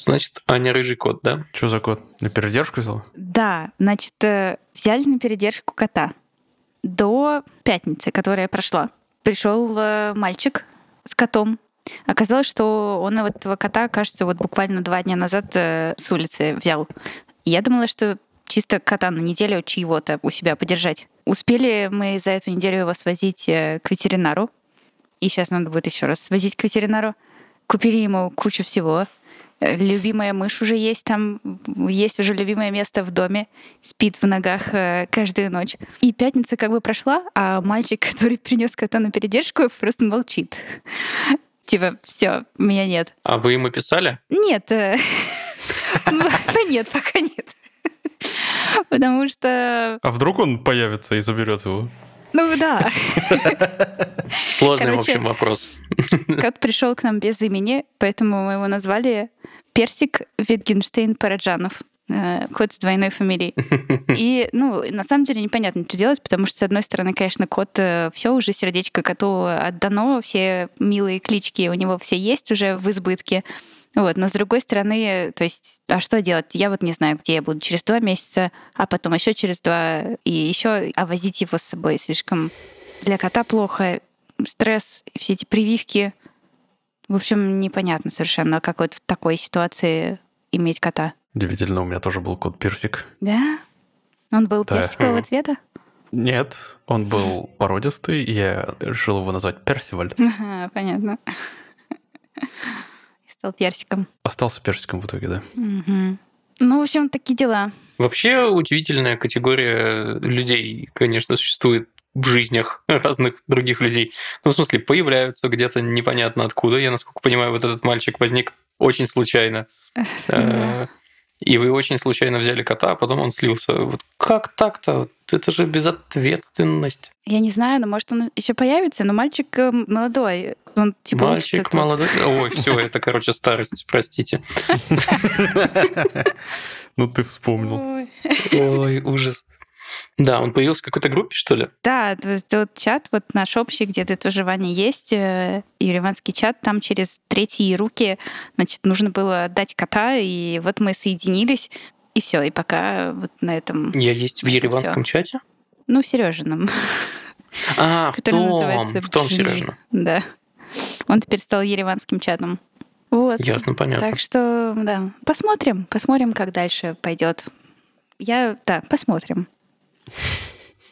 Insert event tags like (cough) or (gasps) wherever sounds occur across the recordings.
Значит, Аня рыжий кот, да? Что за кот? На передержку взял? Да, значит, э, взяли на передержку кота. До пятницы, которая прошла, пришел э, мальчик с котом. Оказалось, что он этого кота, кажется, вот буквально два дня назад э, с улицы взял. Я думала, что чисто кота на неделю чьего-то у себя подержать. Успели мы за эту неделю его свозить к ветеринару. И сейчас надо будет еще раз свозить к ветеринару. Купили ему кучу всего любимая мышь уже есть там, есть уже любимое место в доме, спит в ногах э, каждую ночь. И пятница как бы прошла, а мальчик, (laughs) который принес кота на передержку, просто молчит. (laughs) Типа, все, меня нет. А вы ему писали? Нет. Э, (laughs) ну, нет, пока нет. Потому что... А вдруг он появится и заберет его? Ну да. Сложный, Короче, в общем, вопрос. Кот пришел к нам без имени, поэтому мы его назвали Персик Витгенштейн Параджанов э, кот с двойной фамилией. (laughs) И, ну, на самом деле непонятно, что делать, потому что, с одной стороны, конечно, кот, э, все уже сердечко коту отдано, все милые клички у него все есть уже в избытке. Вот, но с другой стороны, то есть, а что делать? Я вот не знаю, где я буду через два месяца, а потом еще через два, и еще, а возить его с собой слишком для кота плохо. Стресс, все эти прививки, в общем, непонятно совершенно, как вот в такой ситуации иметь кота. Удивительно, у меня тоже был кот Персик. Да? Он был да. персикового цвета? Нет, он был породистый, я решил его назвать Персиваль. (laughs) Ага, понятно. (laughs) Стал персиком. Остался персиком в итоге, да. Угу. Ну, в общем, такие дела. Вообще удивительная категория людей, конечно, существует в жизнях (laughs) разных других людей. Ну, в смысле, появляются где-то непонятно откуда. Я, насколько понимаю, вот этот мальчик возник очень случайно. (laughs) Э, и вы очень случайно взяли кота, а потом он слился. Вот как так-то? Это же безответственность. Я не знаю, но может он еще появится, но мальчик э, молодой. Он типа Мальчик молодой. (laughs) Ой, все, это, короче, старость, простите. Ну ты вспомнил. Ой, ужас. Да, он появился в какой-то группе, что ли? Да, то есть вот чат вот наш общий, где это тоже Ваня есть, э, ереванский чат, там через третьи руки, значит, нужно было отдать кота, и вот мы соединились, и все, и пока вот на этом... Я есть в ереванском всё. чате? Ну, Сережином. А, (laughs) в том, в том Сережном. Да. Он теперь стал ереванским чатом. Вот. Ясно, понятно. Так что, да, посмотрим, посмотрим, как дальше пойдет. Я, да, посмотрим.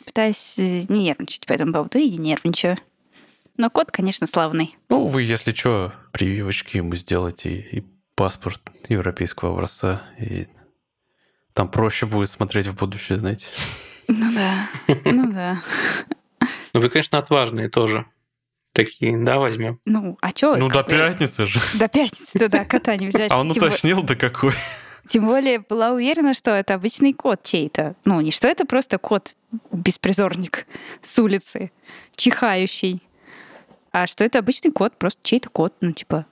Пытаюсь э, не нервничать по этому поводу и не нервничаю. Но кот, конечно, славный. Ну, вы, если что, прививочки ему сделайте и паспорт европейского образца. И там проще будет смотреть в будущее, знаете. Ну да, ну да. Ну вы, конечно, отважные тоже. Такие, да, возьмем. Ну, а чё? Ну, до пятницы же. До пятницы, да, кота не взять. А он уточнил, до какой. Тем более была уверена, что это обычный кот чей-то. Ну, не что это просто кот беспризорник с улицы, чихающий, а что это обычный кот, просто чей-то кот, ну, типа,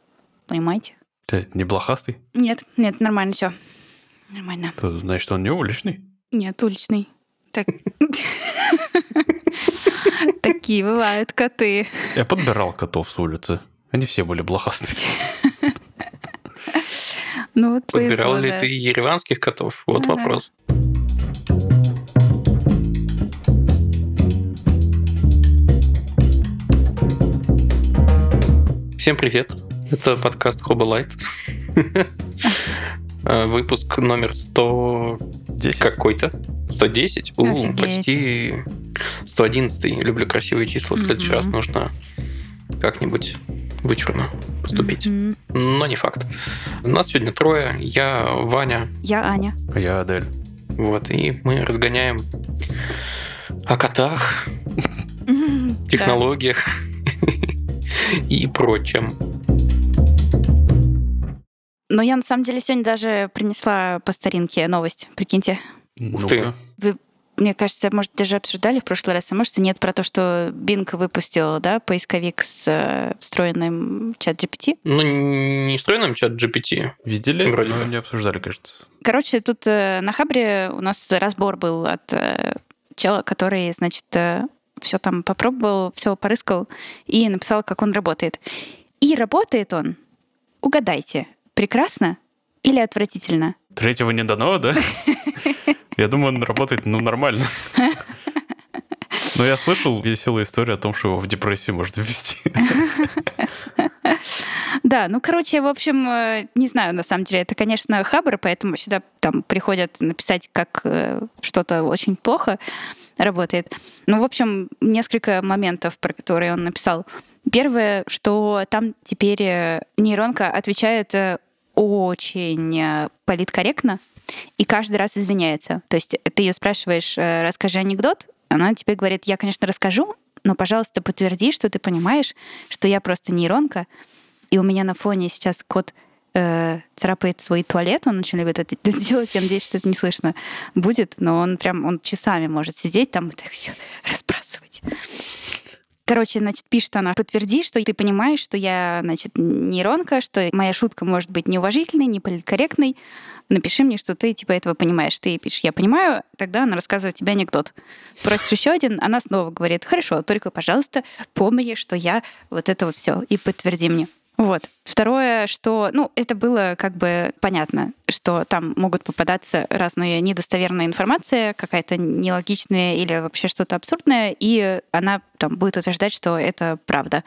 понимаете? Ты не блохастый? Нет, нет, нормально все. Нормально. То значит, он не уличный? Нет, уличный. Так... Такие бывают коты. Я подбирал котов с улицы. Они все были блохастые. (laughs) Ну, вот Подбирал повезло, ли да. ты ереванских котов? Вот Ага. вопрос. Всем привет. Это подкаст Хоба Лайт. (laughs) Э, Выпуск номер 100 Десять. какой-то. 110? У, почти 111. Люблю красивые числа. В следующий раз нужно как-нибудь вычурно поступить. Мгм. Но не факт. Нас сегодня трое. Я Ваня. Я Аня. А я Адель. Вот, и мы разгоняем о котах, (laughs) технологиях (laughs) и прочем. Но я на самом деле сегодня даже принесла по старинке новость, прикиньте. Ух ты. Ну-ка. Мне кажется, может, даже обсуждали в прошлый раз, а может, и нет, про то, что Bing выпустил, да, поисковик с э, встроенным чат GPT. Ну, не встроенным чат GPT. Видели? Вроде Но бы. не обсуждали, кажется. Короче, тут э, на Хабре у нас разбор был от э, чела, который, значит, все там попробовал, все порыскал и написал, как он работает. И работает он, угадайте, прекрасно, или отвратительно? Третьего не дано, да? (laughs) Я думаю, он работает, ну, нормально. Но я слышал веселую историю о том, что его в депрессию может ввести. Да, ну, короче, в общем, э, не знаю, на самом деле, это, конечно, хабр, поэтому сюда там приходят написать, как э, что-то очень плохо работает. Ну, в общем, несколько моментов, про которые он написал. Первое, что там теперь э, нейронка отвечает очень политкорректно и каждый раз извиняется. То есть ты ее спрашиваешь, расскажи анекдот, она тебе говорит, я, конечно, расскажу, но, пожалуйста, подтверди, что ты понимаешь, что я просто нейронка, и у меня на фоне сейчас кот э, царапает свой туалет, он очень любит это делать, я надеюсь, что это не слышно будет, но он прям, он часами может сидеть там и так все (laughs) разбрасывать. Короче, значит, пишет она, подтверди, что ты понимаешь, что я, значит, нейронка, что моя шутка может быть неуважительной, неполиткорректной. Напиши мне, что ты, типа, этого понимаешь. Ты пишешь, я понимаю, тогда она рассказывает тебе анекдот. Просишь еще один, она снова говорит, хорошо, только, пожалуйста, помни, что я вот это вот все, и подтверди мне. Вот. Второе, что, ну, это было как бы понятно, что там могут попадаться разные недостоверная информация, какая-то нелогичная или вообще что-то абсурдное, и она там будет утверждать, что это правда.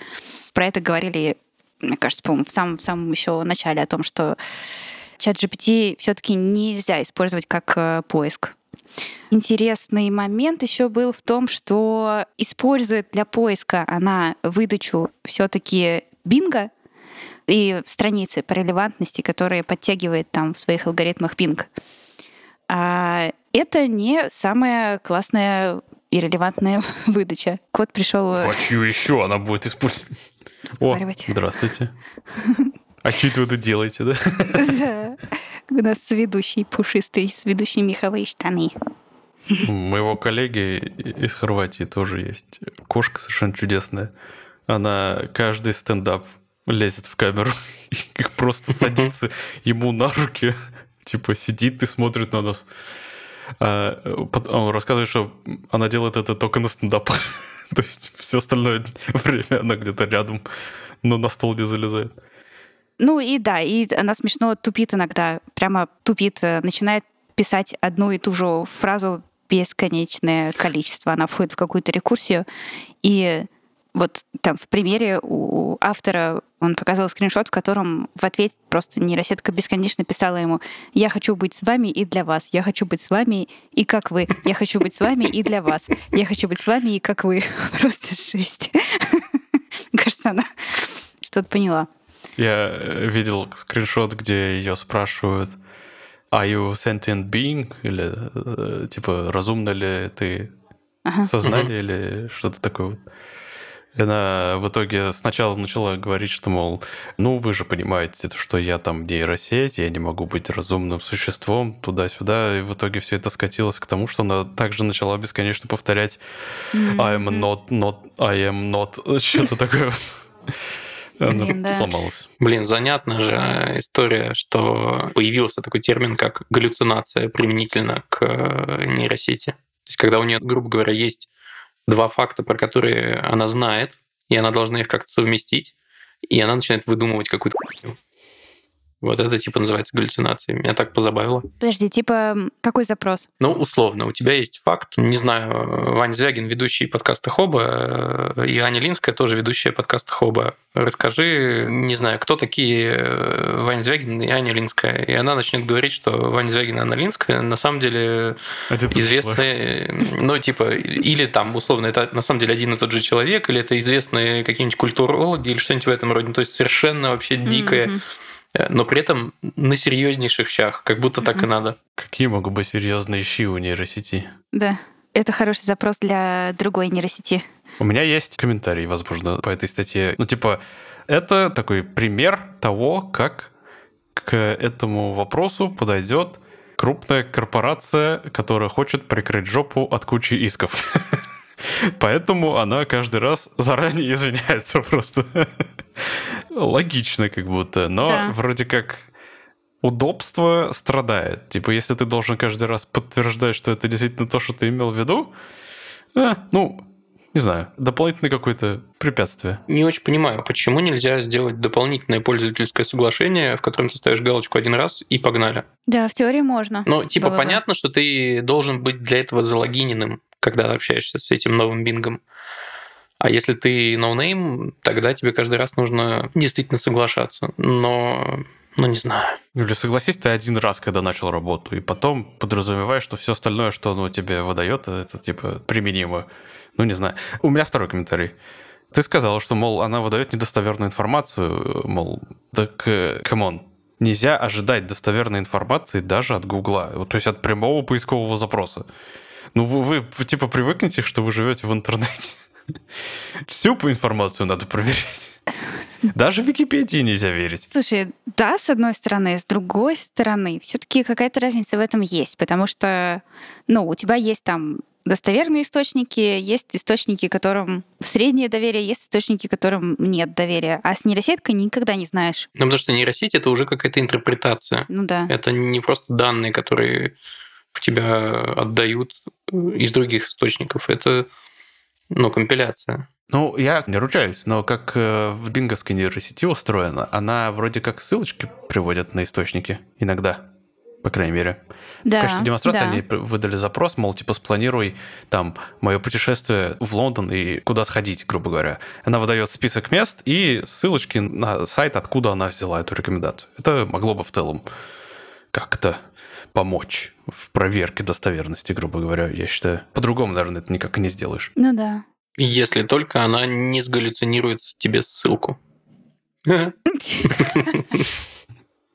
Про это говорили, мне кажется, по-моему, в самом, в самом еще начале о том, что чат GPT все-таки нельзя использовать как э, поиск. Интересный момент еще был в том, что использует для поиска она выдачу все-таки бинга, и страницы по релевантности, которые подтягивает там в своих алгоритмах Ping. А это не самая классная и релевантная (laughs) выдача. Код пришел... А чью еще она будет использовать? (laughs) О, здравствуйте. (laughs) А что это вы тут делаете, да? Да. У нас ведущий пушистый, с ведущей меховые штаны. У моего коллеги из Хорватии тоже есть кошка совершенно чудесная. Она каждый стендап лезет в камеру (laughs) и просто садится ему на руки, типа сидит и смотрит на нас. А, он рассказывает, что она делает это только на стендапах. (laughs) То есть все остальное (laughs) время она где-то рядом, но на стол не залезает. Ну и да, и она смешно тупит иногда, прямо тупит, э, начинает писать одну и ту же фразу бесконечное количество. Она входит в какую-то рекурсию, и вот там в примере у автора он показал скриншот, в котором в ответ просто нейросетка бесконечно писала ему «Я хочу быть с вами и для вас. Я хочу быть с вами и как вы. Я хочу быть с вами и для вас. Я хочу быть с вами и как вы». (laughs) Просто жесть. (laughs) Кажется, она что-то поняла. Я э, видел скриншот, где ее спрашивают «Are you sentient being?» Или э, типа «Разумно ли ты сознание?» или что-то такое. Она в итоге сначала начала говорить, что, мол, ну, вы же понимаете, что я там нейросеть, я не могу быть разумным существом, туда-сюда. И в итоге все это скатилось к тому, что она также начала бесконечно повторять I am not, not, I am not, (laughs) что-то такое. Она Блин, да. сломалась. Блин, занятная же история, что появился такой термин, как галлюцинация применительно к э, нейросети. То есть, когда у нее, грубо говоря, есть два факта, про которые она знает, и она должна их как-то совместить, и она начинает выдумывать какую-то вот это типа называется галлюцинацией. Меня так позабавило. Подожди, типа какой запрос? Ну, условно, у тебя есть факт. Не знаю, Ваня Звягин, ведущий подкаста Хоба, э, и Аня Линская тоже ведущая подкаста Хоба. Расскажи, не знаю, кто такие э, Ваня Звягин и Аня Линская. И она начнет говорить, что Ваня Звягин и Анна Линская на самом деле один известные, ну, типа, или там, условно, это на самом деле один и тот же человек, или это известные какие-нибудь культурологи, или что-нибудь в этом роде. То есть совершенно вообще дикая mm-hmm но при этом на серьезнейших щах, как будто так и надо. Какие могут быть серьезные щи у нейросети? Да, это хороший запрос для другой нейросети. У меня есть комментарий, возможно, по этой статье. Ну, типа, это такой пример того, как к этому вопросу подойдет крупная корпорация, которая хочет прикрыть жопу от кучи исков. (laughs) Поэтому она каждый раз заранее извиняется просто. (laughs) Логично как будто, но да. вроде как удобство страдает. Типа, если ты должен каждый раз подтверждать, что это действительно то, что ты имел в виду, э, ну, не знаю, дополнительное какое-то препятствие. Не очень понимаю, почему нельзя сделать дополнительное пользовательское соглашение, в котором ты ставишь галочку один раз и погнали. Да, в теории можно. Ну, типа, Было бы. понятно, что ты должен быть для этого залогиненным, когда общаешься с этим новым Bing ом. А если ты no-name, тогда тебе каждый раз нужно действительно соглашаться. Но, ну, не знаю. Или согласись ты один раз, когда начал работу, и потом подразумеваешь, что все остальное, что оно тебе выдает, это типа применимо. Ну, не знаю. У меня второй комментарий. Ты сказал, что, мол, она выдает недостоверную информацию, мол, так, come on, нельзя ожидать достоверной информации даже от Гугла, то есть от прямого поискового запроса. Ну, вы, вы типа привыкнете, что вы живете в интернете. Всю информацию надо проверять. Даже в Википедии нельзя верить. Слушай, да, с одной стороны, с другой стороны, все-таки какая-то разница в этом есть, потому что, ну, у тебя есть там достоверные источники, есть источники, которым среднее доверие, есть источники, которым нет доверия. А с нейросеткой никогда не знаешь. Ну, потому что нейросеть это уже какая-то интерпретация. Ну да. Это не просто данные, которые в тебя отдают из других источников. Это, ну, компиляция. Ну, я не ручаюсь, но как э, в бинговской нейросети устроена, она вроде как ссылочки приводит на источники иногда, по крайней мере. Да, в качестве демонстрации да. они выдали запрос, мол, типа, спланируй там мое путешествие в Лондон и куда сходить, грубо говоря. Она выдает список мест и ссылочки на сайт, откуда она взяла эту рекомендацию. Это могло бы в целом как-то помочь в проверке достоверности, грубо говоря, я считаю. По-другому, наверное, это никак и не сделаешь. Ну да. Если только она не сгаллюцинирует тебе ссылку.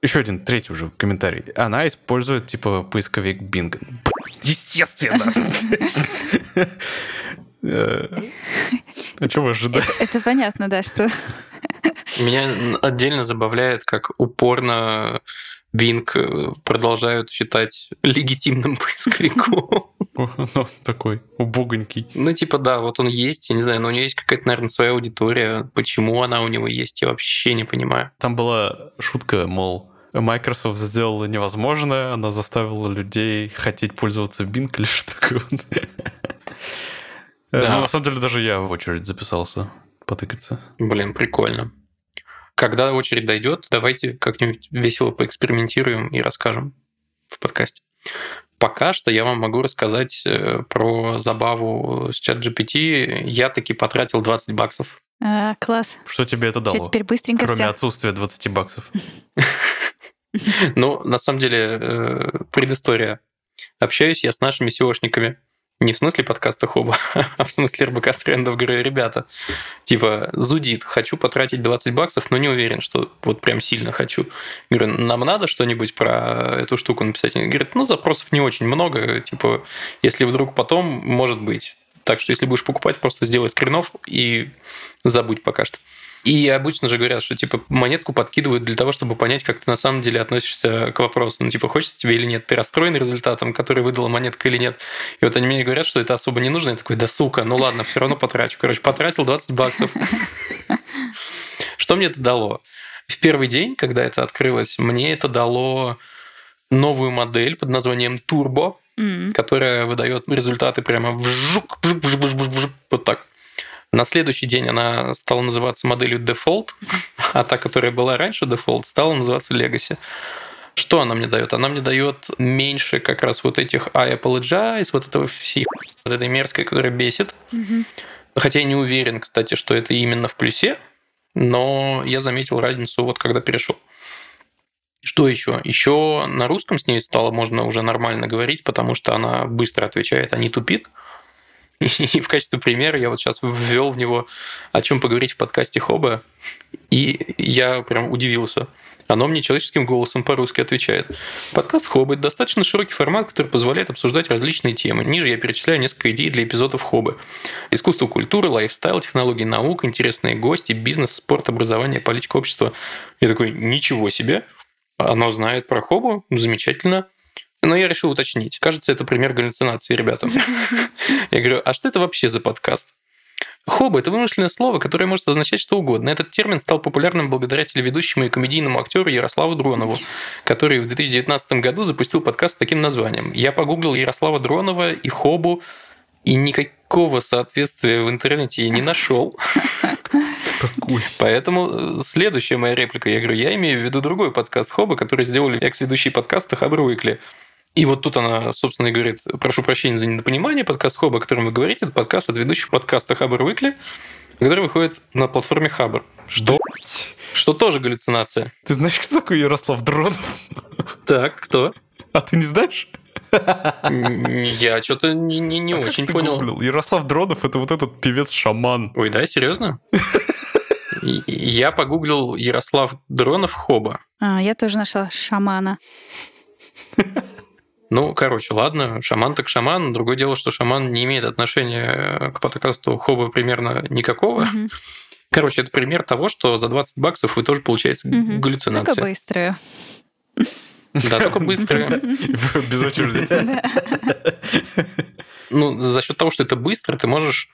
Еще один, третий уже комментарий. Она использует, типа, поисковик Bing. Естественно! А что вы ожидали? Это понятно, да, что... Меня отдельно забавляет, как упорно Bing продолжают считать легитимным (laughs) поисковиком. Ну, такой убогонький. Ну, типа, да, вот он есть, я не знаю, но у него есть какая-то, наверное, своя аудитория. Почему она у него есть, я вообще не понимаю. Там была шутка, мол, Microsoft сделала невозможное, она заставила людей хотеть пользоваться Bing или (laughs) что такое. Да. Ну, на самом деле, даже я в очередь записался потыкаться. Блин, прикольно. Когда очередь дойдет, давайте как-нибудь весело поэкспериментируем и расскажем в подкасте. Пока что я вам могу рассказать э, про забаву с чат GPT. Я таки потратил 20 баксов. А, класс. Что тебе это дало? Что, теперь быстренько Кроме все? отсутствия 20 баксов. (laughs) Ну, на самом деле, э, предыстория. Общаюсь я с нашими SEOшниками. Не в смысле подкаста Хоба, (laughs) а в смысле РБК трендов. Говорю, ребята, типа, зудит, хочу потратить 20 баксов, но не уверен, что вот прям сильно хочу. Говорю, нам надо что-нибудь про эту штуку написать? Они говорят, ну, запросов не очень много, типа, если вдруг потом, может быть. Так что, если будешь покупать, просто сделай скринов и забудь пока что. И обычно же говорят, что типа монетку подкидывают для того, чтобы понять, как ты на самом деле относишься к вопросу. Ну, типа, хочется тебе или нет, ты расстроен результатом, который выдала монетка или нет. И вот они мне говорят, что это особо не нужно. Я такой, да сука, ну ладно, все равно потрачу. Короче, потратил 20 баксов. (laughs) Что мне это дало? В первый день, когда это открылось, мне это дало новую модель под названием Turbo, которая выдает результаты прямо вжук, вжук, вжук, вжук, вжук, вжук, вот так. На следующий день она стала называться моделью Default, а та, которая была раньше Default, стала называться Legacy. Что она мне дает? Она мне дает меньше как раз вот этих I apologize, вот этого всей вот этой мерзкой, которая бесит. Мгм. Хотя я не уверен, кстати, что это именно в плюсе, но я заметил разницу вот когда перешел. Что еще? Еще на русском с ней стало можно уже нормально говорить, потому что она быстро отвечает, а не тупит. И в качестве примера я вот сейчас ввел в него, о чем поговорить в подкасте Хоба, и я прям удивился. Оно мне человеческим голосом по-русски отвечает. Подкаст Хобы – достаточно широкий формат, который позволяет обсуждать различные темы. Ниже я перечисляю несколько идей для эпизодов Хобы. Искусство, культура, лайфстайл, технологии наук, интересные гости, бизнес, спорт, образование, политика, общество. Я такой, ничего себе, оно знает про Хобу, замечательно. Но я решил уточнить. Кажется, это пример галлюцинации, ребята. (laughs) Я говорю, а что это вообще за подкаст? Хоба – это вымышленное слово, которое может означать что угодно. Этот термин стал популярным благодаря телеведущему и комедийному актеру Ярославу Дронову, который в 2019 году запустил подкаст с таким названием. Я погуглил Ярослава Дронова и Хобу, и никакого соответствия в интернете я не нашел. Такой. Поэтому э, следующая моя реплика. Я говорю, я имею в виду другой подкаст Хоба, который сделали экс-ведущие подкаста Хабр Уикли. И вот тут она, собственно, и говорит, прошу прощения за недопонимание, подкаст Хоба, о котором вы говорите, это подкаст от ведущих подкаста Хабр Уикли, который выходит на платформе Хабр. Что? Что тоже галлюцинация. Ты знаешь, кто такой Ярослав Дронов? Так, кто? А ты не знаешь? Я что-то не, не, не А очень как ты понял. гуглил? Ярослав Дронов это вот этот певец-шаман. Ой, да, серьезно? Я погуглил Ярослав Дронов Хоба. А, я тоже нашла шамана. Ну, короче, ладно, шаман так шаман. Другое дело, что шаман не имеет отношения к подкасту Хоба примерно никакого. Мгм. Короче, это пример того, что за 20 баксов вы тоже получаете Мгм. Только быструю. Да, только быстрые. (laughs) Без очереди. Ну, за счет того, что это быстро, ты можешь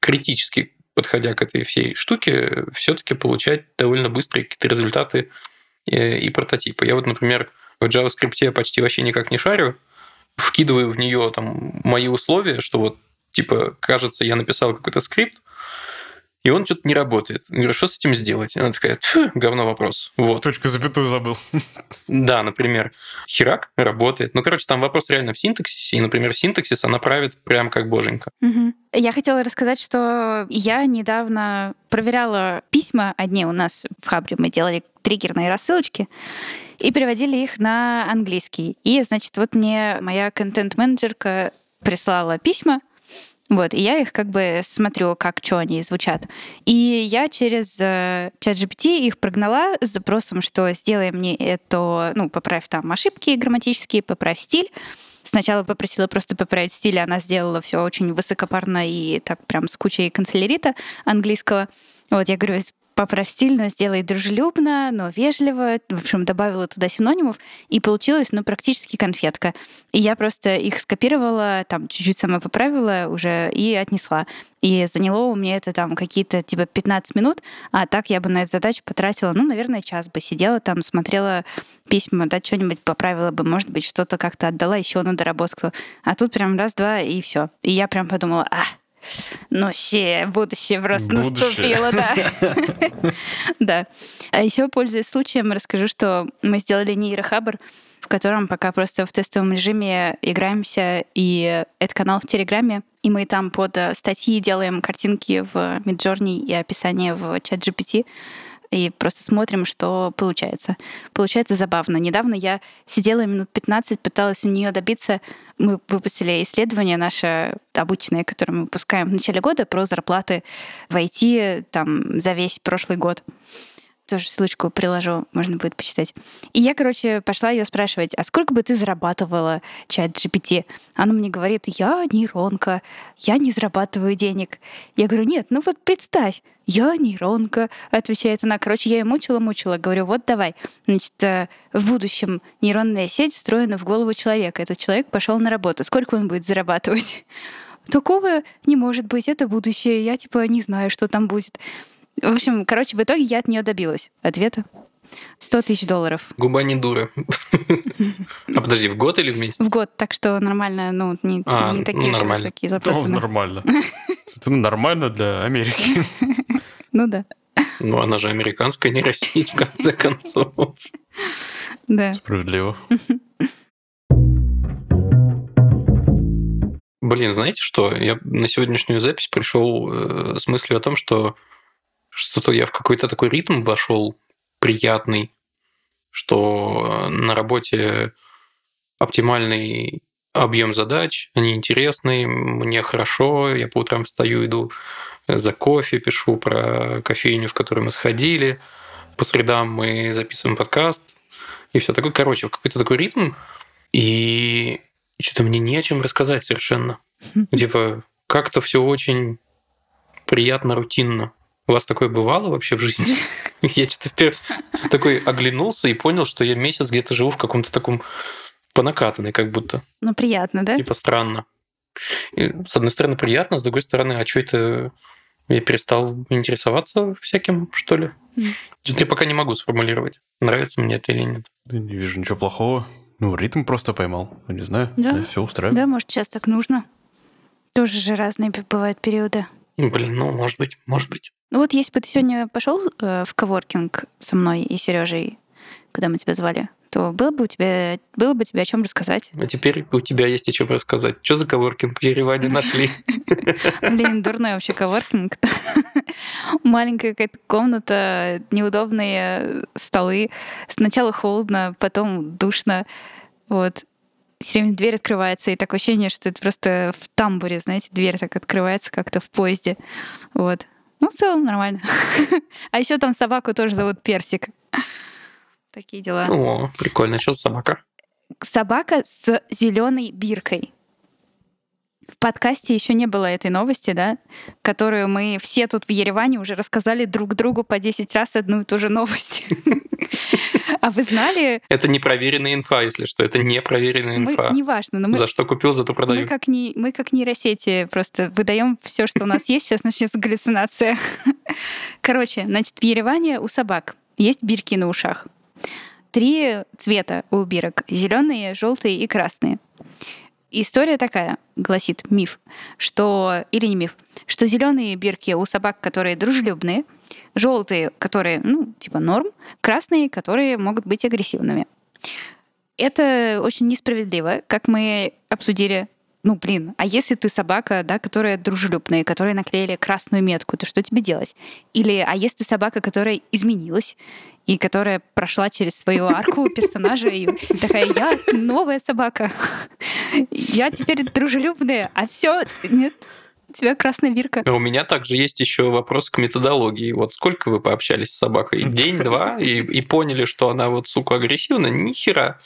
критически подходя к этой всей штуке, все-таки получать довольно быстрые какие-то результаты э, и прототипы. Я вот, например, в JavaScript почти вообще никак не шарю, вкидываю в нее там мои условия, что вот типа, кажется, я написал какой-то скрипт, и он что-то не работает. Я говорю, что с этим сделать? Она такая, «Тьфу, говно вопрос. Вот. Точку запятую забыл. (laughs) Да, например, херак работает. Ну, короче, там вопрос реально в синтаксисе, и, например, синтаксис она правит прям как боженька. Мгм. Я хотела рассказать, что я недавно проверяла письма одни у нас в Хабре. Мы делали триггерные рассылочки и переводили их на английский. И, значит, вот мне моя контент-менеджерка прислала письма, вот, и я их как бы смотрю, как что они звучат. И я через э, чат GPT их прогнала с запросом, что сделай мне это, ну, поправь там ошибки грамматические, поправь стиль. Сначала попросила просто поправить стиль, она сделала все очень высокопарно и так прям с кучей канцелярита английского. Вот, я говорю, поправь стиль, но сделай дружелюбно, но вежливо. В общем, добавила туда синонимов, и получилось, ну, практически конфетка. И я просто их скопировала, там, чуть-чуть сама поправила уже и отнесла. И заняло у меня это там какие-то типа 15 минут, а так я бы на эту задачу потратила, ну, наверное, час бы сидела там, смотрела письма, да, что-нибудь поправила бы, может быть, что-то как-то отдала еще на доработку. А тут прям раз-два и все. И я прям подумала, а, ну, вообще, будущее просто Будущее. наступило, да. (laughs) Да. А еще, пользуясь случаем, расскажу, что мы сделали нейрохабр, в котором пока просто в тестовом режиме играемся, и это канал в Телеграме, и мы там под э, статьи делаем картинки в Midjourney и описание в чат GPT, и просто смотрим, что получается. Получается забавно. Недавно я сидела минут 15, пыталась у нее добиться. Мы выпустили исследование наше обычное, которое мы выпускаем в начале года про зарплаты в IT там, за весь прошлый год. Тоже ссылочку приложу, можно будет почитать. И я, короче, пошла ее спрашивать, а сколько бы ты зарабатывала чат GPT? Она мне говорит, я нейронка, я не зарабатываю денег. Я говорю, нет, ну вот представь, я нейронка, отвечает она. Короче, я ее мучила-мучила, говорю, вот давай. Значит, э, в будущем нейронная сеть встроена в голову человека. Этот человек пошел на работу. Сколько он будет зарабатывать? (laughs) Такого не может быть, это будущее. Я типа не знаю, что там будет. В общем, короче, в итоге я от нее добилась ответа. 100 тысяч долларов Губа не дура. А подожди, в год или в месяц? в год, так что нормально, ну, не, А, не ну, такие нормально. высокие Ну, запросы. да. нормально. (laughs) Это нормально для Америки. Ну да, Ну, она же американская нейросеть, в конце концов. да. Справедливо. Блин, знаете что? Я на сегодняшнюю запись пришел э, с мыслью о том, что что-то я в какой-то такой ритм вошел приятный, что на работе оптимальный объем задач, они интересные, мне хорошо, я по утрам встаю, иду за кофе, пишу про кофейню, в которую мы сходили, по средам мы записываем подкаст, и все такое. Короче, какой-то такой ритм, и что-то мне не о чем рассказать совершенно. (laughs) Типа, как-то все очень приятно, рутинно. У вас такое бывало вообще в жизни? (laughs) Я что-то такой оглянулся и понял, что я месяц где-то живу в каком-то таком по накатанной, как будто. Ну, приятно, да? Типа странно. И, с одной стороны, приятно, с другой стороны, а что это я перестал интересоваться всяким, что ли? Я пока не могу сформулировать, нравится мне это или нет. Да Не вижу ничего плохого. Ну, ритм просто поймал. Не знаю. Да. Все устраивает. Да, может, сейчас так нужно. Тоже же разные бывают периоды. Блин, ну, может быть, может быть. Ну вот если бы ты сегодня пошел э, в коворкинг со мной и Сережей, когда мы тебя звали, то было бы у тебя, было бы тебе о чем рассказать. А теперь у тебя есть о чем рассказать. Что за коворкинг в Ереване нашли? (laughs) Блин, дурной вообще коворкинг. (laughs) Маленькая какая-то комната, неудобные столы. Сначала холодно, потом душно. Вот. Все время дверь открывается, и такое ощущение, что это просто в тамбуре, знаете, дверь так открывается как-то в поезде. Вот. Ну, в целом нормально. (laughs) А еще там собаку тоже зовут Персик. Такие дела. О, прикольно. Что за собака? Собака с зеленой биркой. В подкасте еще не было этой новости, да, которую мы все тут в Ереване уже рассказали друг другу по 10 раз одну и ту же новость. (laughs) А вы знали... Это не проверенная инфа, если что. Это не проверенная инфа. Неважно, но мы... За что купил, зато продаю. Мы как, не, мы как нейросети просто выдаем все, что у нас есть. Сейчас начнется галлюцинация. (laughs) Короче, значит, в Ереване у собак есть бирки на ушах. Три цвета у бирок. Зеленые, желтые и красные. История такая, гласит миф, что, или не миф, что зеленые бирки у собак, которые дружелюбные, желтые, которые, ну, типа норм, красные, которые могут быть агрессивными. Это очень несправедливо, как мы обсудили. Ну, блин, а если ты собака, да, которая дружелюбная, которая наклеили красную метку, то что тебе делать? Или, а если ты собака, которая изменилась, и которая прошла через свою арку (laughs) персонажа и такая, я новая собака, (laughs) я теперь дружелюбная, а все, нет, у тебя красная вирка. А у меня также есть еще вопрос к методологии. Вот сколько вы пообщались с собакой? (laughs) День-два и, и поняли, что она вот, сука, агрессивна? Ни хера.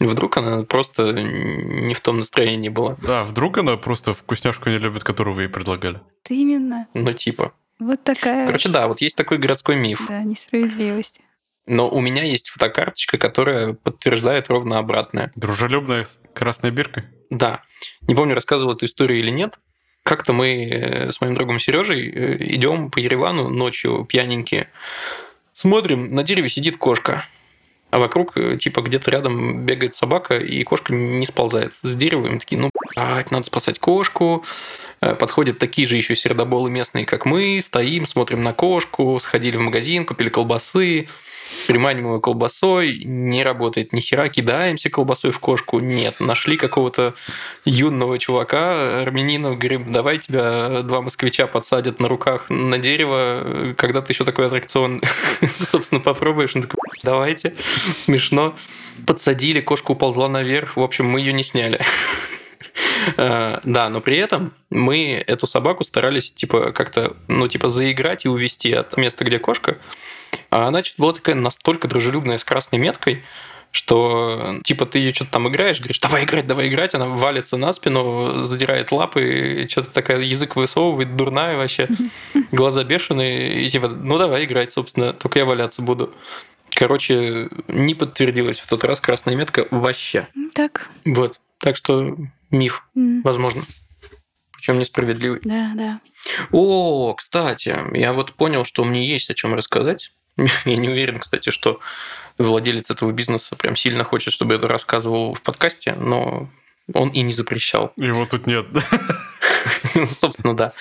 Вдруг она просто не в том настроении была. Да, вдруг она просто вкусняшку не любит, которую вы ей предлагали. Ты именно. Ну, типа. Вот такая. Короче, да, вот есть такой городской миф. Да, несправедливость. Но у меня есть фотокарточка, которая подтверждает ровно обратное. Дружелюбная красная бирка? Да. Не помню, рассказывал эту историю или нет. Как-то мы э, с моим другом Сережей э, идем по Еревану ночью пьяненькие. Смотрим, на дереве сидит кошка. А вокруг, э, типа, где-то рядом бегает собака, и кошка не сползает с дерева. И мы такие, ну, блядь, надо спасать кошку. Подходят такие же еще сердоболы местные, как мы. Стоим, смотрим на кошку. Сходили в магазин, купили колбасы приманиваем колбасой, не работает ни хера, кидаемся колбасой в кошку, нет. Нашли какого-то юного чувака, армянина, говорим, давай тебя два москвича подсадят на руках на дерево, когда ты еще такой аттракцион, (laughs) собственно, попробуешь. Он такой, давайте, смешно. Подсадили, кошка уползла наверх, в общем, мы ее не сняли. (laughs) А, да, но при этом мы эту собаку старались типа как-то, ну типа заиграть и увести от места, где кошка. А она была такая настолько дружелюбная с красной меткой, что типа ты ее что-то там играешь, говоришь, давай играть, давай играть, она валится на спину, задирает лапы, что-то такая язык высовывает, дурная вообще, глаза бешеные, и типа, ну давай играть, собственно, только я валяться буду. Короче, не подтвердилась в тот раз красная метка вообще. Так. Вот. Так что миф, mm. возможно. Причем несправедливый. Да, да. О, кстати, я вот понял, что мне есть о чем рассказать. (laughs) Я не уверен, кстати, что владелец этого бизнеса прям сильно хочет, чтобы я это рассказывал в подкасте, но он и не запрещал. Его тут нет. (laughs) Собственно, да.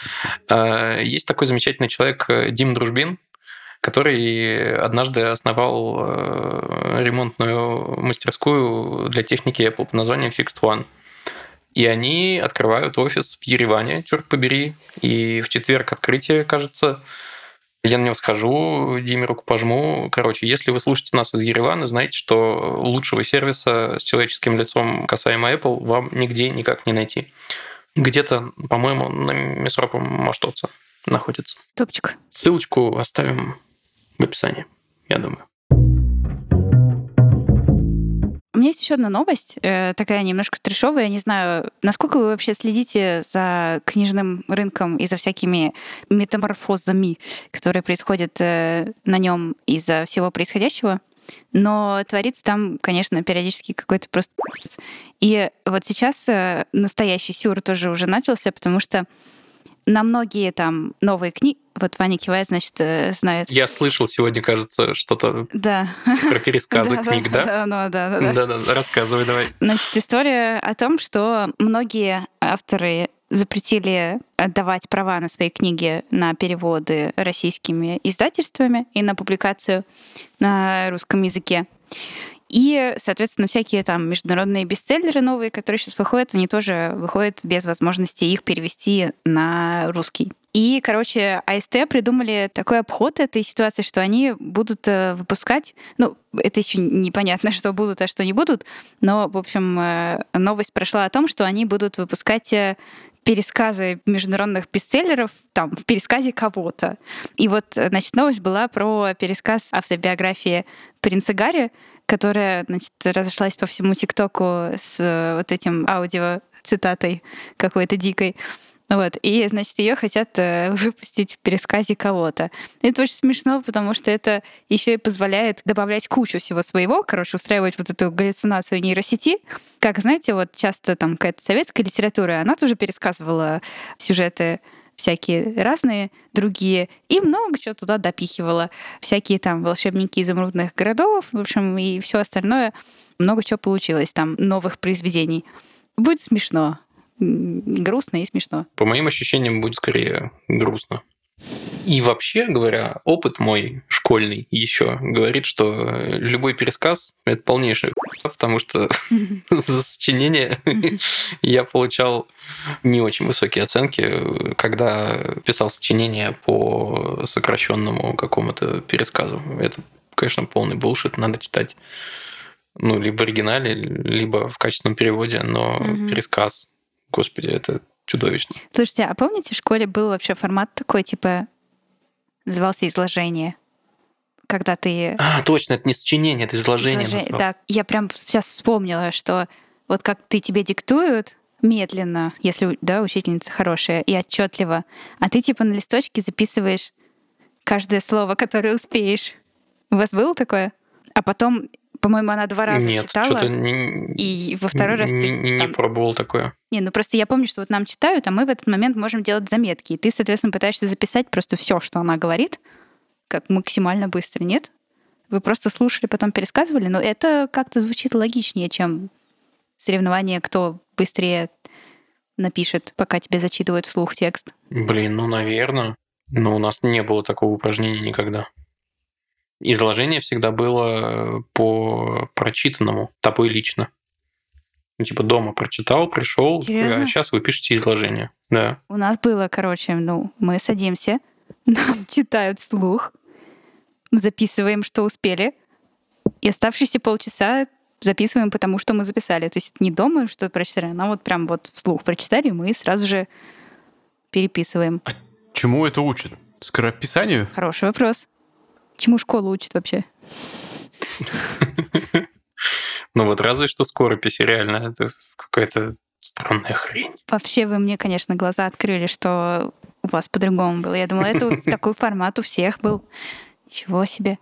А, есть такой замечательный человек э, Дим Дружбин, который однажды основал э, ремонтную мастерскую для техники Apple под названием Fixed One. И они открывают офис в Ереване, черт побери. И в четверг открытие, кажется. Я на него схожу, Диме руку пожму. Короче, если вы слушаете нас из Еревана, знаете, что лучшего сервиса с человеческим лицом касаемо Apple вам нигде никак не найти. Где-то, по-моему, на Месропом Маштоца находится. Топчик. Ссылочку оставим в описании, я думаю. У меня есть еще одна новость, э, такая немножко трешовая. Я не знаю, насколько вы вообще следите за книжным рынком и за всякими метаморфозами, которые происходят э, на нем из-за всего происходящего. Но творится там, конечно, периодически какой-то просто... И вот сейчас э, настоящий сюр тоже уже начался, потому что на многие там новые книги, вот Ваня кивает, значит, э, знает. Я слышал сегодня, кажется, что-то да. про пересказы книг, да? Да, да, да. Да, да, рассказывай давай. Значит, история о том, что многие авторы запретили отдавать права на свои книги на переводы российскими издательствами и на публикацию на русском языке. И, соответственно, всякие там международные бестселлеры новые, которые сейчас выходят, они тоже выходят без возможности их перевести на русский. И, короче, АСТ придумали такой обход этой ситуации, что они будут э, выпускать, ну, это еще непонятно, (laughs) что будут, а что не будут, но, в общем, э, новость прошла о том, что они будут выпускать э, пересказы международных бестселлеров там в пересказе кого-то. И вот, значит, новость была про пересказ автобиографии принца Гарри, которая, значит, разошлась по всему ТикТоку с вот этим аудио цитатой какой-то дикой. Вот. И, значит, ее хотят э, (laughs) выпустить в пересказе кого-то. Это очень смешно, потому что это еще и позволяет добавлять кучу всего своего, короче, устраивать вот эту галлюцинацию нейросети. Как, знаете, вот часто там какая-то советская литература, она тоже пересказывала сюжеты всякие разные другие, и много чего туда допихивала. Всякие там волшебники изумрудных городов, в общем, и все остальное. Много чего получилось там, новых произведений. Будет смешно грустно и смешно. По моим ощущениям, будет скорее грустно. И вообще говоря, опыт мой школьный еще говорит, что любой пересказ — это полнейший (laughs) потому что (laughs) за сочинение я получал не очень высокие оценки, когда писал сочинение по сокращенному какому-то пересказу. Это, конечно, полный булшит, надо читать ну, либо в оригинале, либо в качественном переводе, но пересказ Господи, это чудовищно. Слушайте, а помните, в школе был вообще формат такой, типа, назывался изложение? Когда ты... А, точно, это не сочинение, это изложение. изложение да, я прям сейчас вспомнила, что вот как ты тебе диктуют медленно, если да, учительница хорошая и отчетливо, а ты типа на листочке записываешь каждое слово, которое успеешь. У вас было такое? А потом по-моему, она два раза Нет, читала. Не, и во второй раз не, ты... Не, не пробовал такое. Не, ну просто я помню, что вот нам читают, а мы в этот момент можем делать заметки. И ты, соответственно, пытаешься записать просто все, что она говорит, как максимально быстро, нет? Вы просто слушали, потом пересказывали, но это как-то звучит логичнее, чем соревнование, кто быстрее напишет, пока тебе зачитывают вслух текст. Блин, ну, наверное. Но у нас не было такого упражнения никогда. Изложение всегда было по прочитанному, тобой лично. Ну, типа дома прочитал, пришел, а сейчас вы пишете изложение. Да. У нас было, короче, ну, мы садимся, (laughs) нам читают слух, записываем, что успели, и оставшиеся полчаса записываем, потому что мы записали. То есть не дома что прочитали, а вот прям вот вслух прочитали, и мы сразу же переписываем. А чему это учит? Скорописанию? Хороший вопрос. Чему школа учит вообще? (laughs) Ну вот разве что скорописи, реально, это какая-то странная хрень. Вообще вы мне, конечно, глаза открыли, что у вас по-другому было. Я думала, это (laughs) такой формат у всех был. Чего себе.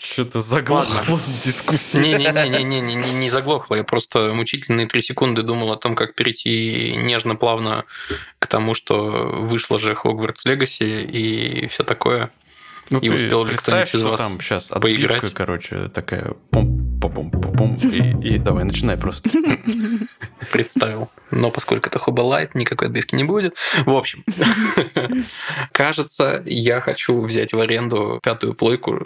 Что-то заглохло дискуссия. Не-не-не, не, не, не заглохло. Я просто мучительные три секунды думал о том, как перейти нежно-плавно к тому, что вышло же Хогвартс Легаси и все такое. Ну, и ты успел ли кто-нибудь из вас там сейчас поиграть? короче, такая пум пум пум пум и, и давай, начинай просто. (laughs) Представил. Но поскольку это Хоба Лайт, никакой отбивки не будет. В общем, (laughs) кажется, я хочу взять в аренду пятую плойку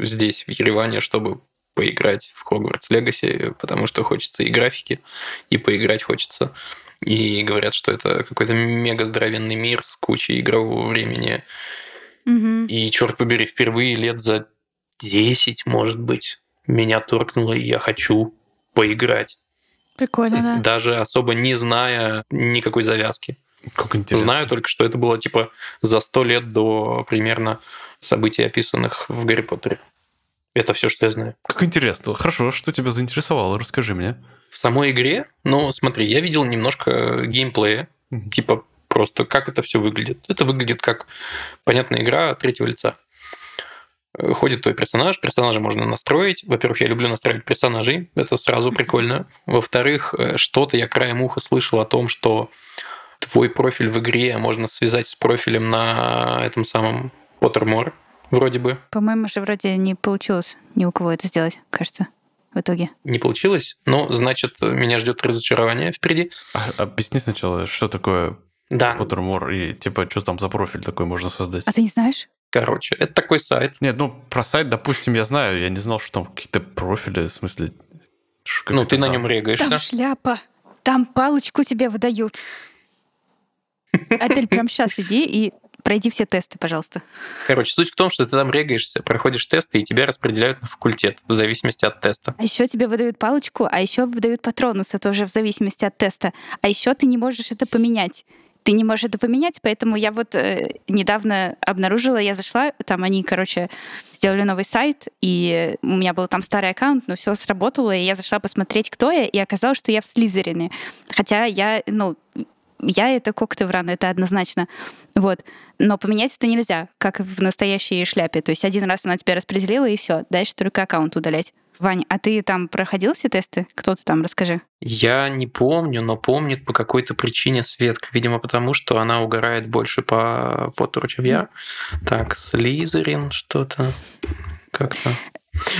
здесь, в Ереване, чтобы поиграть в Хогвартс Легаси, потому что хочется и графики, и поиграть хочется. И говорят, что это какой-то мега здоровенный мир с кучей игрового времени Угу. И, черт побери, впервые лет за 10, может быть, меня торкнуло, и я хочу поиграть. Прикольно, да. Даже особо не зная никакой завязки. Как интересно. Знаю только, что это было типа за сто лет до примерно событий, описанных в Гарри Поттере. Это все, что я знаю. Как интересно. Хорошо, что тебя заинтересовало? Расскажи мне. В самой игре, ну, смотри, я видел немножко геймплея, mm-hmm. типа просто, как это все выглядит. Это выглядит как понятная игра третьего лица. Э, ходит твой персонаж, персонажа можно настроить. Во-первых, я люблю настраивать персонажей, это сразу (laughs) прикольно. Во-вторых, э, что-то я краем уха слышал о том, что твой профиль в игре можно связать с профилем на этом самом Pottermore, вроде бы. По-моему, же вроде не получилось ни у кого это сделать, кажется. в итоге. Не получилось, но значит, меня ждет разочарование впереди. А, объясни сначала, что такое Да, Pottermore и типа, что там за профиль такой можно создать? А ты не знаешь? короче, это такой сайт. Нет, ну про сайт, допустим, я знаю, я не знал, что там какие-то профили, в смысле... Ну, ты на нем регаешься. Там шляпа. Там палочку тебе выдают. Адель, прям сейчас иди и пройди все тесты, пожалуйста. Короче, суть в том, что ты там регаешься, проходишь тесты, и тебя распределяют на факультет в зависимости от теста. А еще тебе выдают палочку, а еще выдают патронуса тоже в зависимости от теста. А еще ты не можешь это поменять. Ты не можешь это поменять, поэтому я вот э, недавно обнаружила, я зашла, там они, короче, сделали новый сайт, и у меня был там старый аккаунт, но все сработало, и я зашла посмотреть, кто я, и оказалось, что я в Слизерине. Хотя я, ну, я это Коктевран, это однозначно. Вот. Но поменять это нельзя, как в настоящей шляпе. То есть один раз она тебя распределила, и все. Дальше только аккаунт удалять. Вань, а ты там проходил все тесты? Кто ты там, расскажи. Я не помню, но помнит по какой-то причине Светка. Видимо, потому что она угорает больше по Поттеру, чем я. Так, Слизерин что-то как-то.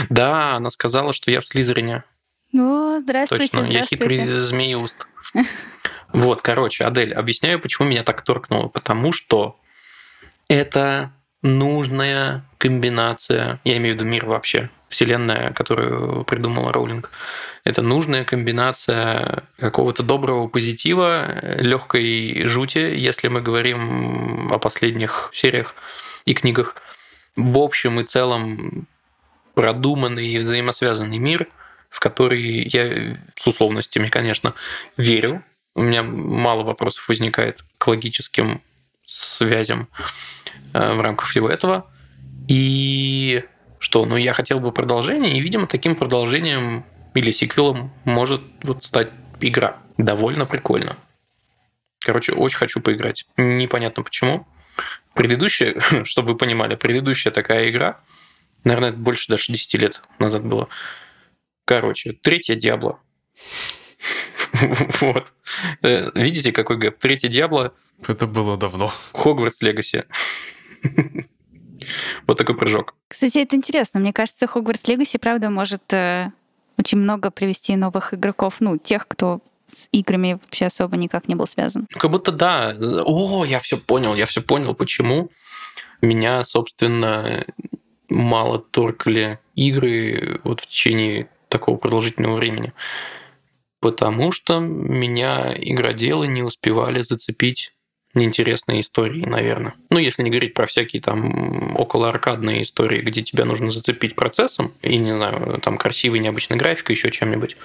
Да, она сказала, что я в Слизерине. О, здравствуйте, Точно, я здравствуйте. хитрый змеиуст. Вот, короче, Адель, объясняю, почему меня так торкнуло. Потому что это нужная комбинация, я имею в виду мир вообще, вселенная, которую придумала Роулинг. Это нужная комбинация какого-то доброго позитива, легкой жути, если мы говорим о последних сериях и книгах. В общем и целом продуманный и взаимосвязанный мир, в который я с условностями, конечно, верю. У меня мало вопросов возникает к логическим связям э, в рамках всего этого. И что? Ну, я хотел бы продолжение, и, видимо, таким продолжением или сиквелом может вот стать игра. Довольно прикольно. Короче, очень хочу поиграть. Непонятно почему. Предыдущая, (laughs) чтобы вы понимали, предыдущая такая игра, наверное, больше даже 10 лет назад было. Короче, третья Диабло. (laughs) Вот. Э, Видите, какой гэп? Третья Диабло, Это было давно. Хогвартс Легаси. (laughs) Вот такой прыжок. Кстати, это интересно. Мне кажется, Хогвартс Легаси, правда, может э, очень много привести новых игроков, ну, тех, кто с играми вообще особо никак не был связан. Как будто да. О, я все понял, я все понял, почему меня, собственно, мало торкали игры вот в течение такого продолжительного времени. Потому что меня игроделы не успевали зацепить неинтересные истории, наверное. Ну, если не говорить про всякие там около аркадные истории, где тебя нужно зацепить процессом, и, не знаю, там красивой необычной графикой, еще чем-нибудь,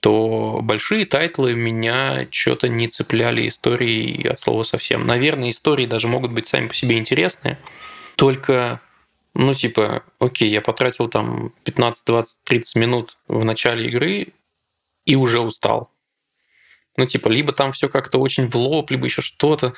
то большие title ы меня что-то не цепляли истории от слова совсем. Наверное, истории даже могут быть сами по себе интересные, только, ну, типа, окей, я потратил там 15, 20, 30 минут в начале игры и уже устал. Ну, типа, либо там все как-то очень в лоб, либо еще что-то.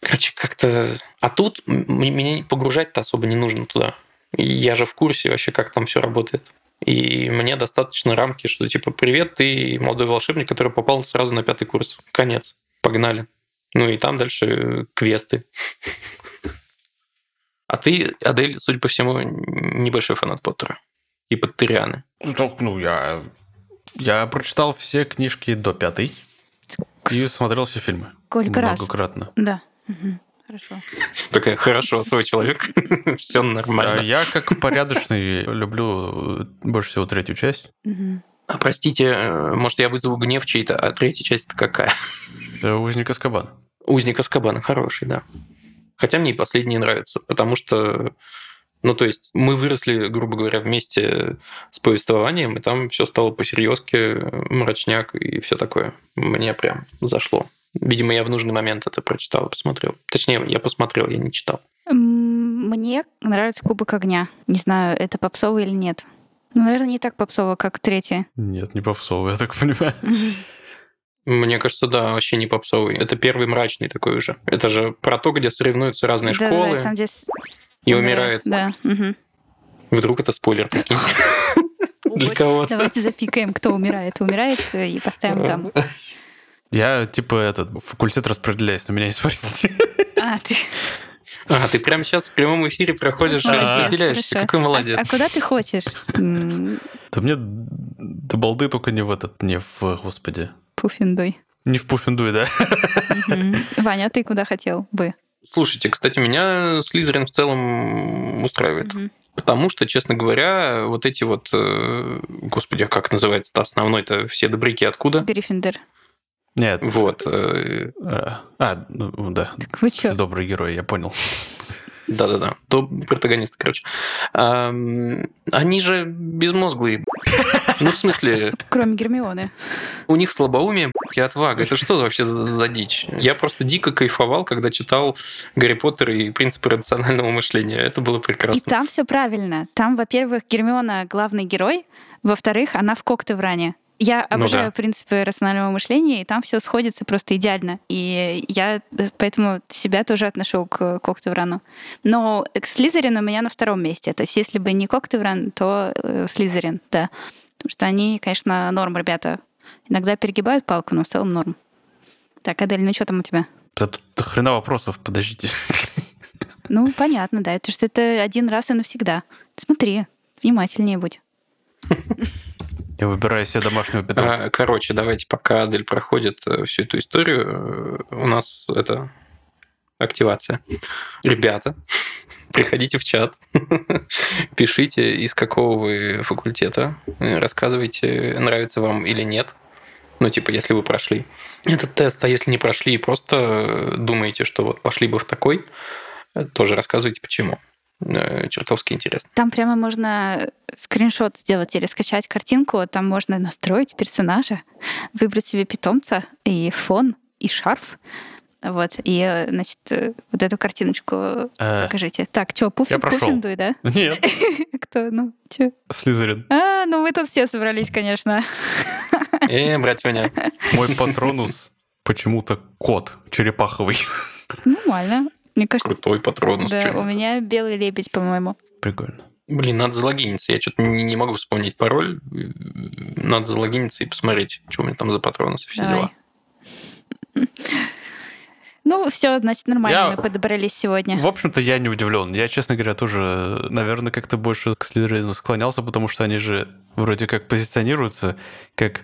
Короче, как-то... А тут меня погружать-то особо не нужно туда. Я же в курсе вообще, как там все работает. И мне достаточно рамки, что типа, привет, ты молодой волшебник, который попал сразу на пятый курс. Конец. Погнали. Ну и там дальше квесты. А ты, Адель, судя по всему, небольшой фанат Поттера. И Поттерианы. Ну, так, ну, я... Я прочитал все книжки до пятой и смотрел все фильмы. Сколько раз? Многократно. Да. Хорошо. Такая, хорошо, свой человек. (laughs) Все А нормально. Я, как порядочный, люблю больше всего третью часть. А простите, э, может, я вызову гнев чей-то, а третья часть-то какая? Это «Узник Аскабана». Узник Аскабана хороший, да. Хотя мне и последние нравятся, потому что, ну, то есть мы выросли, грубо говоря, вместе с повествованием, и там все стало по-серьезки, мрачняк и все такое. Мне прям зашло. Видимо, я в нужный момент это прочитал и посмотрел. Точнее, я посмотрел, я не читал. Мне нравится Кубок огня. Не знаю, это попсово или нет. Ну, наверное, не так попсово, как третья. Нет, не попсовый, я так понимаю. (laughs) Мне кажется, да, вообще не попсовый. Это первый мрачный такой уже. Это же про то, где соревнуются разные Да, школы да, там, где и умирают. Да. Вдруг это спойлер. (laughs) Для кого-то. Давайте запикаем, кто умирает. Умирает, э, и поставим там. (laughs) Я, типа, этот, факультет распределяюсь, на меня не смотрите. (laughs) А, ты... А, ты прямо сейчас в прямом эфире проходишь и Молодец, разделяешься. хорошо. Какой А- молодец. А, куда ты хочешь? Да мне до балды только не в этот, не в, господи. Пуффиндуй. Не в Пуффиндуй, да? Ваня, а ты куда хотел бы? Слушайте, кстати, меня Слизерин в целом устраивает. Потому что, честно говоря, вот эти вот... э, Господи, а как называется-то основной-то? Все добряки откуда? Гриффиндор. Нет. Вот. э, А, а, ну да. Так вы чё? Добрый герой, я понял. Да-да-да, то протагонисты, короче. Они же безмозглые. Ну, в смысле, Кроме Гермионы. у них слабоумие и отвага. Это что вообще за дичь? Я просто дико кайфовал, когда читал Гарри Поттер и принципы рационального мышления. Это было И прекрасно. там все правильно. Там, во-первых, Гермиона главный герой, во-вторых, она в Коктевране. Я Ну обожаю да. принципы рационального мышления, и там все сходится просто идеально. И я э, поэтому себя тоже отношу к Коктеврану. Но к Слизерину у меня на втором месте. То есть если бы не Коктевран, то э, Слизерин, да. Потому что они, конечно, норм, ребята. Иногда перегибают палку, но в целом норм. Так, Адель, ну что там у тебя? Да тут до хрена вопросов, подождите. (laughs) Ну, понятно, да. Это что это один раз и навсегда. Смотри, внимательнее будь. (laughs) Я выбираю себе домашнего питомца. Короче, давайте, пока Адель проходит э, всю эту историю, э, у нас это активация. Ребята, (laughs) приходите в чат, (laughs) пишите, из какого вы факультета, э, рассказывайте, нравится вам или нет. Ну, типа, если вы прошли этот тест, а если не прошли, просто э, думаете, что вот пошли бы в такой, тоже рассказывайте, почему. Э, Чертовски интересно. Там прямо можно скриншот сделать или скачать картинку. Там можно настроить персонажа, выбрать себе питомца и фон, и шарф. Вот, и, э, значит, э, вот эту картиночку Э, покажите. Так, что, Пуффин, я прошел. Пуффиндуй, да? (laughs) Нет, (laughs) Кто? Ну, что? Слизерин. А, ну вы тут все собрались, конечно. Э, брать меня. Мой патронус почему-то кот черепаховый. Нормально. Мне кажется, Крутой патронус. да, у меня белый лебедь, по-моему. Прикольно. Блин, надо залогиниться. Я что-то не, не могу вспомнить пароль. Надо залогиниться и посмотреть, что у меня там за патронус и все Давай. дела. (laughs) Ну, все, значит, нормально Я- мы подобрались сегодня. В общем-то, я не удивлен. Я, честно говоря, тоже, наверное, как-то больше к Слизерину склонялся, потому что они же вроде как позиционируются как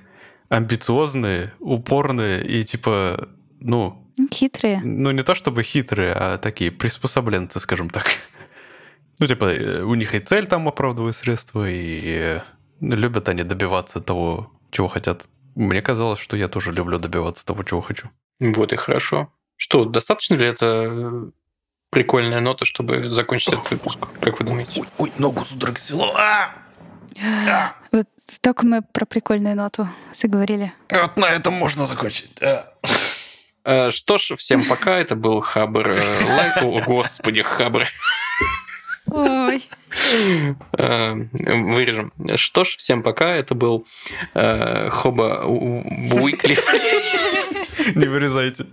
амбициозные, упорные и типа, ну, Хитрые. ну не то чтобы хитрые, а такие приспособленцы, скажем так. Ну, типа, э, у них и цель там оправдывает средства, и э, любят они добиваться того, чего хотят. Мне казалось, что я тоже люблю добиваться того, чего хочу. Вот и хорошо. Что, достаточно ли это прикольная нота, чтобы закончить этот выпуск? Как вы думаете? Ой, ой ногу судорога село. А! (gasps) Вот только мы про прикольную ноту заговорили. Вот на этом можно закончить. А. Э, Что ж, всем пока. Это был Хабр э, Лайт. О, господи, Хабр. Ой. Э, Вырежем. Что ж, всем пока. Это был Хоба Уикли. Не вырезайте.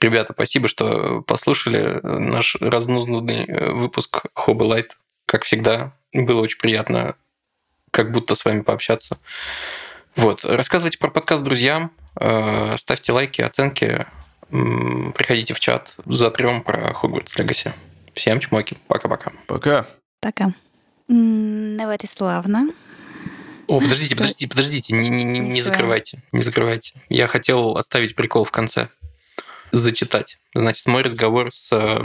Ребята, спасибо, что послушали наш разнузданный э, выпуск Хоба Лайт. Как всегда, было очень приятно как будто с вами пообщаться. Вот. Рассказывайте про подкаст друзьям, э, ставьте лайки, оценки, приходите в чат, затрем про Хогвартс Легаси. Всем чмоки. Пока-пока. Пока. Пока. Ну и славно. О, подождите, подождите, подождите, не, не- не- Не закрывайте, не закрывайте. Я хотел оставить прикол в конце. Зачитать. Значит, мой разговор с э,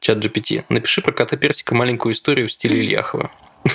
чат GPT. Напиши про кота Персика маленькую историю в стиле Ильяхова. (laughs)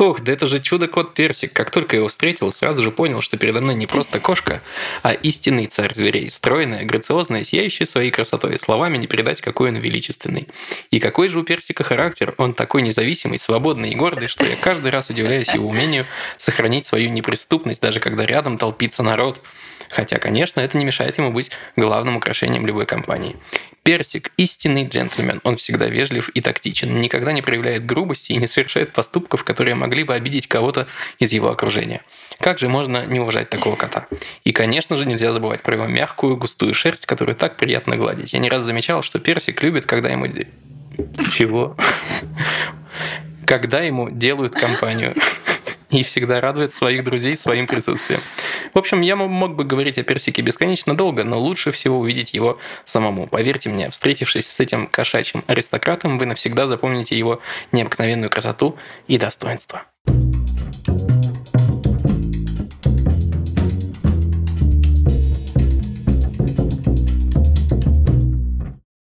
Ох, да это же чудо-кот Персик. Как только его встретил, сразу же понял, что передо мной не просто кошка, а истинный царь зверей. Стройная, грациозная, сияющая своей красотой. Словами не передать, какой он величественный. И какой же у Персика характер. Он такой независимый, свободный и гордый, что я каждый раз удивляюсь его умению сохранить свою неприступность, даже когда рядом толпится народ. Хотя, конечно, это не мешает ему быть главным украшением любой компании. Персик – истинный джентльмен. Он всегда вежлив и тактичен, никогда не проявляет грубости и не совершает поступков, которые могли бы обидеть кого-то из его окружения. Как же можно не уважать такого кота? И, конечно же, нельзя забывать про его мягкую, густую шерсть, которую так приятно гладить. Я не раз замечал, что Персик любит, когда ему... Чего? (laughs) Когда ему делают компанию. (laughs) (laughs) И всегда радует своих друзей своим присутствием. В общем, я мог бы говорить о персике бесконечно долго, но лучше всего увидеть его самому. Поверьте мне, встретившись с этим кошачьим аристократом, вы навсегда запомните его необыкновенную красоту и достоинство.